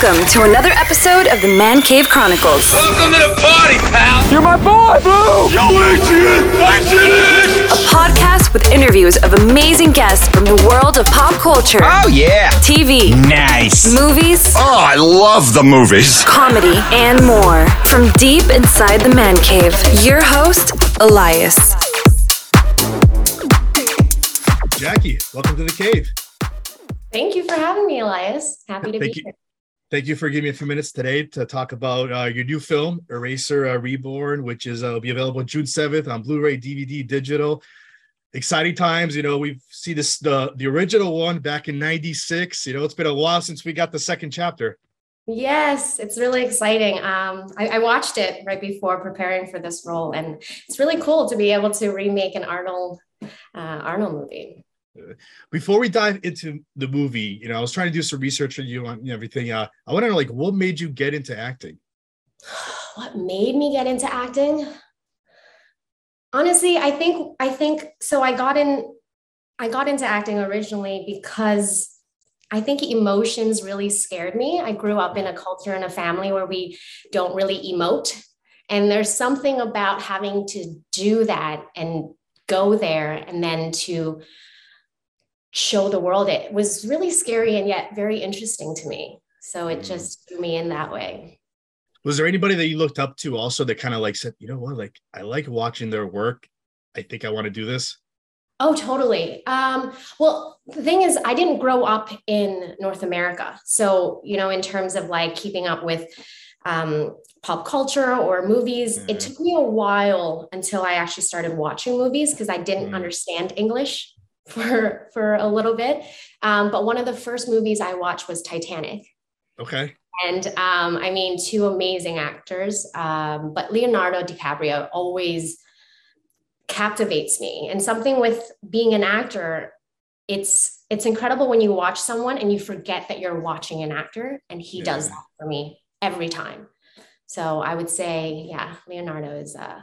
Welcome to another episode of the Man Cave Chronicles, Welcome to the party, pal. You're my boy, Blue! Yo, Adrian, Adrian. a podcast with interviews of amazing guests from the world of pop culture, Oh yeah. TV, Nice. movies, Oh, I love the movies. comedy, and more. From deep inside the Man Cave, your host, Elias. Jacky, welcome to the cave. Thank you for having me, Elias. Happy to Thank be you. here. Thank you for giving me a few minutes today to talk about uh, your new film, Eraser uh, Reborn, which is uh, will be available June 7th on Blu-ray, DVD, digital. Exciting times, you know. We've seen this the the original one back in '96. You know, it's been a while since we got the second chapter. Yes, it's really exciting. Um, I, I watched it right before preparing for this role, and it's really cool to be able to remake an Arnold uh, Arnold movie. Before we dive into the movie, you know, I was trying to do some research on you on everything. Uh, I want to know, like, what made you get into acting? What made me get into acting? Honestly, I think I think so. I got in. I got into acting originally because I think emotions really scared me. I grew up in a culture and a family where we don't really emote. And there's something about having to do that and go there and then to show the world it was really scary and yet very interesting to me. So it just drew me in that way. Was there anybody that you looked up to also that kind of like said, you know what, like I like watching their work. I think I want to do this. Oh, totally. Um, well, the thing is, I didn't grow up in North America. So, you know, in terms of like keeping up with um, pop culture or movies, Mhm. it took me a while until I actually started watching movies because I didn't Mhm. understand English for for a little bit. Um, but one of the first movies I watched was Titanic. Okay. And um, I mean, two amazing actors, um, but Leonardo DiCaprio always captivates me. And something with being an actor, it's it's incredible when you watch someone and you forget that you're watching an actor, and he does that for me every time. So I would say, yeah, Leonardo is uh,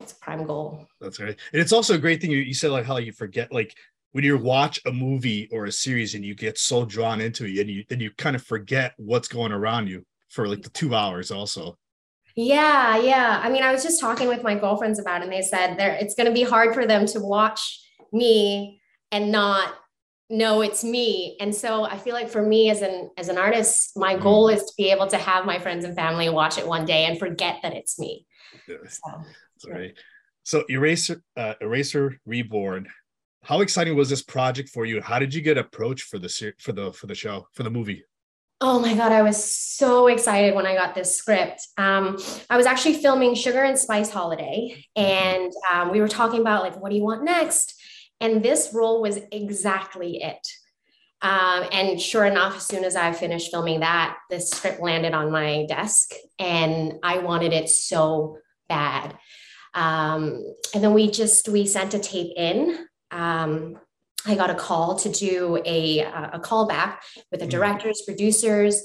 it's a prime goal. That's right. And it's also a great thing you, you said like how you forget like when you watch a movie or a series and you get so drawn into it and you then you kind of forget what's going around you for like the two hours also. Yeah, yeah. I mean, I was just talking with my girlfriends about it, and they said there it's going to be hard for them to watch me and not know it's me. And so I feel like for me as an as an artist, my Mhm. goal is to be able to have my friends and family watch it one day and forget that it's me. Yeah, So right. So Eraser uh, Eraser Reborn. How exciting was this project for you? How did you get approached for the ser- for the for the show for the movie? Oh my God, I was so excited when I got this script. Um, I was actually filming Sugar and Spice Holiday, and um, we were talking about, like, what do you want next? And this role was exactly it. Um, and sure enough, as soon as I finished filming that, the script landed on my desk, and I wanted it so bad. Um, and then we just we sent a tape in. Um, I got a call to do a, a callback with the Mhm. directors, producers.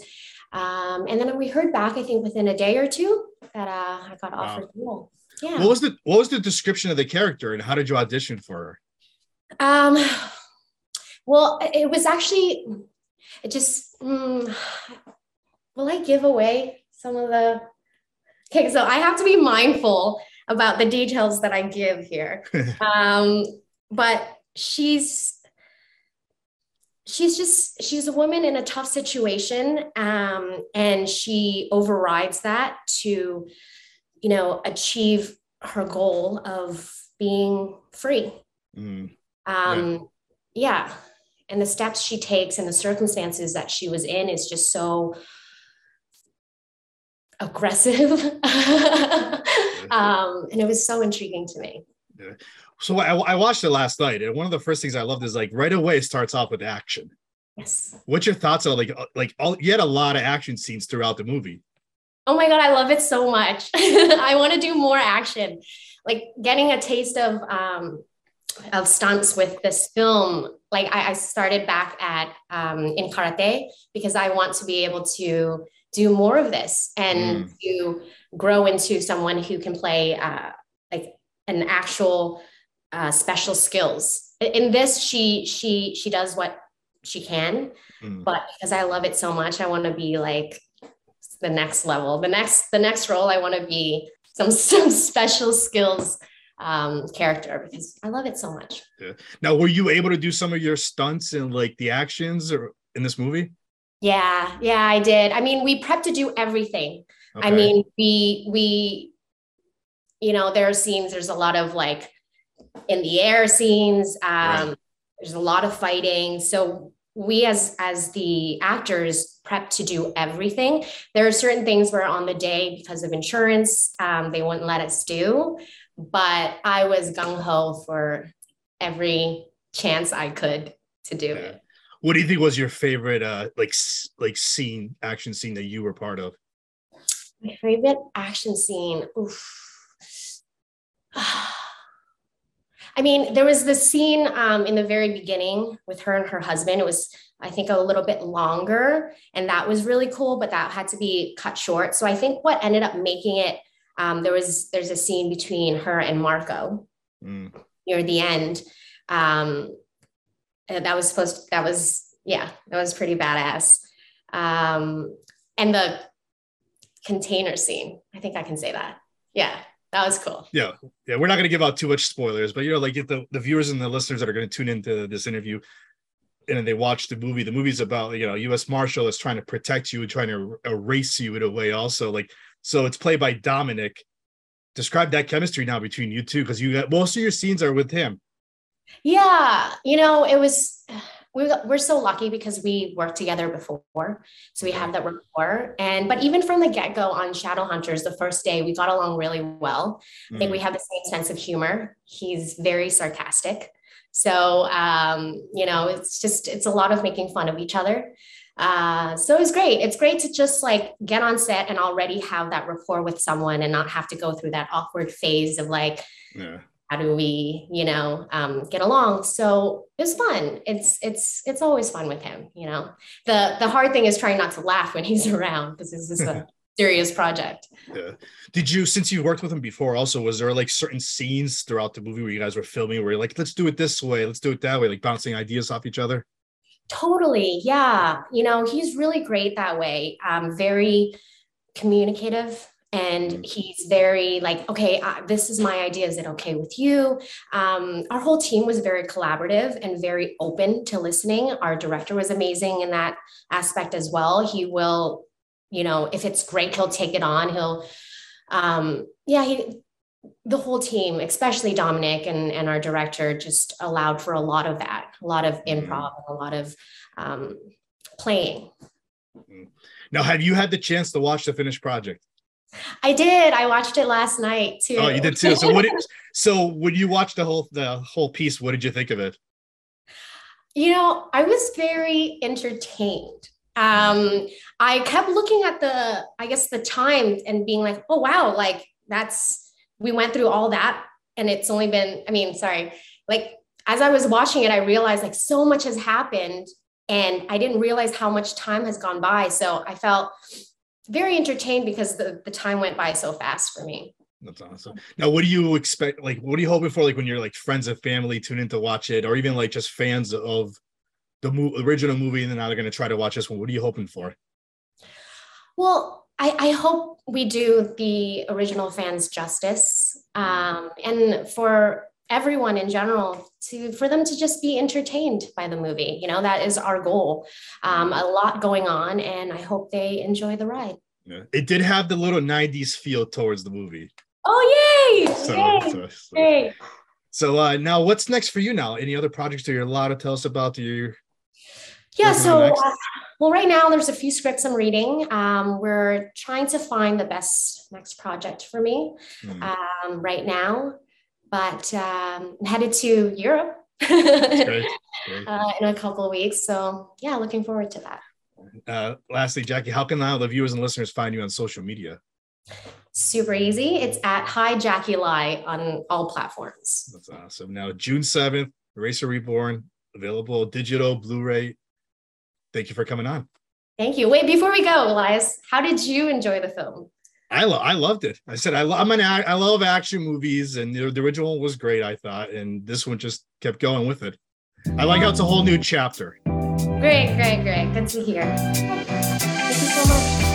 Um, and then we heard back, I think within a day or two that uh, I got Wow. offered the role. Yeah. What was the what was the description of the character and how did you audition for her? Um, well, it was actually, it just, mm, will I give away some of the, okay, so I have to be mindful about the details that I give here. um, but she's, she's just, she's a woman in a tough situation. Um, and she overrides that to, you know, achieve her goal of being free. Mm, Um, yeah. And the steps she takes and the circumstances that she was in is just so aggressive. um, and it was so intriguing to me. So I, I watched it last night, and one of the first things I loved is like right away it starts off with action. Yes. What's your thoughts on like uh, like all you had a lot of action scenes throughout the movie? Oh my God, I love it so much. I want to do more action. Like getting a taste of um, of stunts with this film. Like I, I started back at um, in karate because I want to be able to do more of this and to grow into someone who can play uh, like an actual uh, special skills. In this, she she she does what she can, Mm. but because I love it so much, I want to be like the next level. The next the next role I want to be some some special skills um character because I love it so much. Now, were you able to do some of your stunts and like the actions or in this movie? Yeah, yeah, I did. I mean, we prepped to do everything. I mean, we we you know, there are scenes, there's a lot of like in the air scenes. Um, Right. there's a lot of fighting. So we as as the actors prep to do everything. There are certain things where on the day, because of insurance, um, they wouldn't let us do. But I was gung-ho for every chance I could to do Yeah. it. what do you think was your favorite uh like like scene action scene that you were part of? My favorite action scene. Oof. I mean, there was this scene um, in the very beginning with her and her husband. It was, I think, a little bit longer, and that was really cool. But that had to be cut short. So I think what ended up making it, um, there was there's a scene between her and Marco Mm. near the end. Um, that was supposed. that was yeah, that was pretty badass. Um, and the container scene. I think I can say that. Yeah, that was cool. Yeah, yeah. We're not going to give out too much spoilers, but you know, like the the viewers and the listeners that are going to tune into this interview, and then they watch the movie. The movie's about you know U.S. Marshal is trying to protect you and trying to er, erase you in a way. Also, like so, it's played by Dominic. Describe that chemistry now between you two, because you got most of your scenes are with him. Yeah, you know, it was we we're so lucky because we worked together before, so we have that rapport. And but even from the get go on Shadowhunters, the first day we got along really well. I think we have the same sense of humor. He's very sarcastic. So, um, you know, it's just, it's a lot of making fun of each other. Uh, so it's great. It's great to just like get on set and already have that rapport with someone and not have to go through that awkward phase of like, Yeah. How do we, you know, um, get along? So it was fun. It's, it's, it's always fun with him. You know, the, the hard thing is trying not to laugh when he's around because this is a serious project. Yeah. Did you, since you worked with him before, also was there like certain scenes throughout the movie where you guys were filming where you're like, let's do it this way, let's do it that way, like bouncing ideas off each other? Totally. Yeah. You know, he's really great that way. Um, very communicative. And he's very like, okay, uh, this is my idea. Is it okay with you? Um, our whole team was very collaborative and very open to listening. Our director was amazing in that aspect as well. He will, you know, if it's great, he'll take it on. He'll, um, yeah, he, the whole team, especially Dominic and, and our director, just allowed for a lot of that, a lot of improv, and a lot of um, playing. Now, have you had the chance to watch the finished project? I did. I watched it last night too. Oh, you did too. So what? Did, so when you watched the whole the whole piece, what did you think of it? you know, I was very entertained. Um, I kept looking at the, I guess, the time and being like, oh wow, like that's we went through all that, and it's only been. I mean, sorry, like as I was watching it, I realized like so much has happened, and I didn't realize how much time has gone by. So I felt very entertained because the, the time went by so fast for me. That's awesome. Now, what do you expect? Like, what are you hoping for? Like, when you're like friends and family tune in to watch it, or even like just fans of the mo- original movie, and then now they're going to try to watch this one. What are you hoping for? Well, I, I hope we do the original fans justice, um, and for everyone in general to for them to just be entertained by the movie. You know, that is our goal. Um, a lot going on, and I hope they enjoy the ride. Yeah. It did have the little '90s feel towards the movie. Oh yay! So, yay! so, so, Yay. so, uh, now what's next for you? Now, any other projects that you're allowed to tell us about? You? Yeah, so uh, well, right now there's a few scripts I'm reading. Um, we're trying to find the best next project for me Hmm. um, right now, but um, I'm headed to Europe Great, great. uh, in a couple of weeks. So yeah, looking forward to that. Uh, lastly, Jacky, how can the viewers and listeners find you on social media? Super easy. It's at Hi Jacky Lai on all platforms. That's awesome. Now, June 7th, Eraser Reborn, available digital, Blu ray. Thank you for coming on. Thank you. Wait, before we go, Elias, how did you enjoy the film? I, lo- I loved it. I said, I, lo- I'm an, I love action movies, and the, the original was great, I thought. And this one just kept going with it. I like how it's a whole new chapter. Great, great, great. Good to hear. Thank you so much.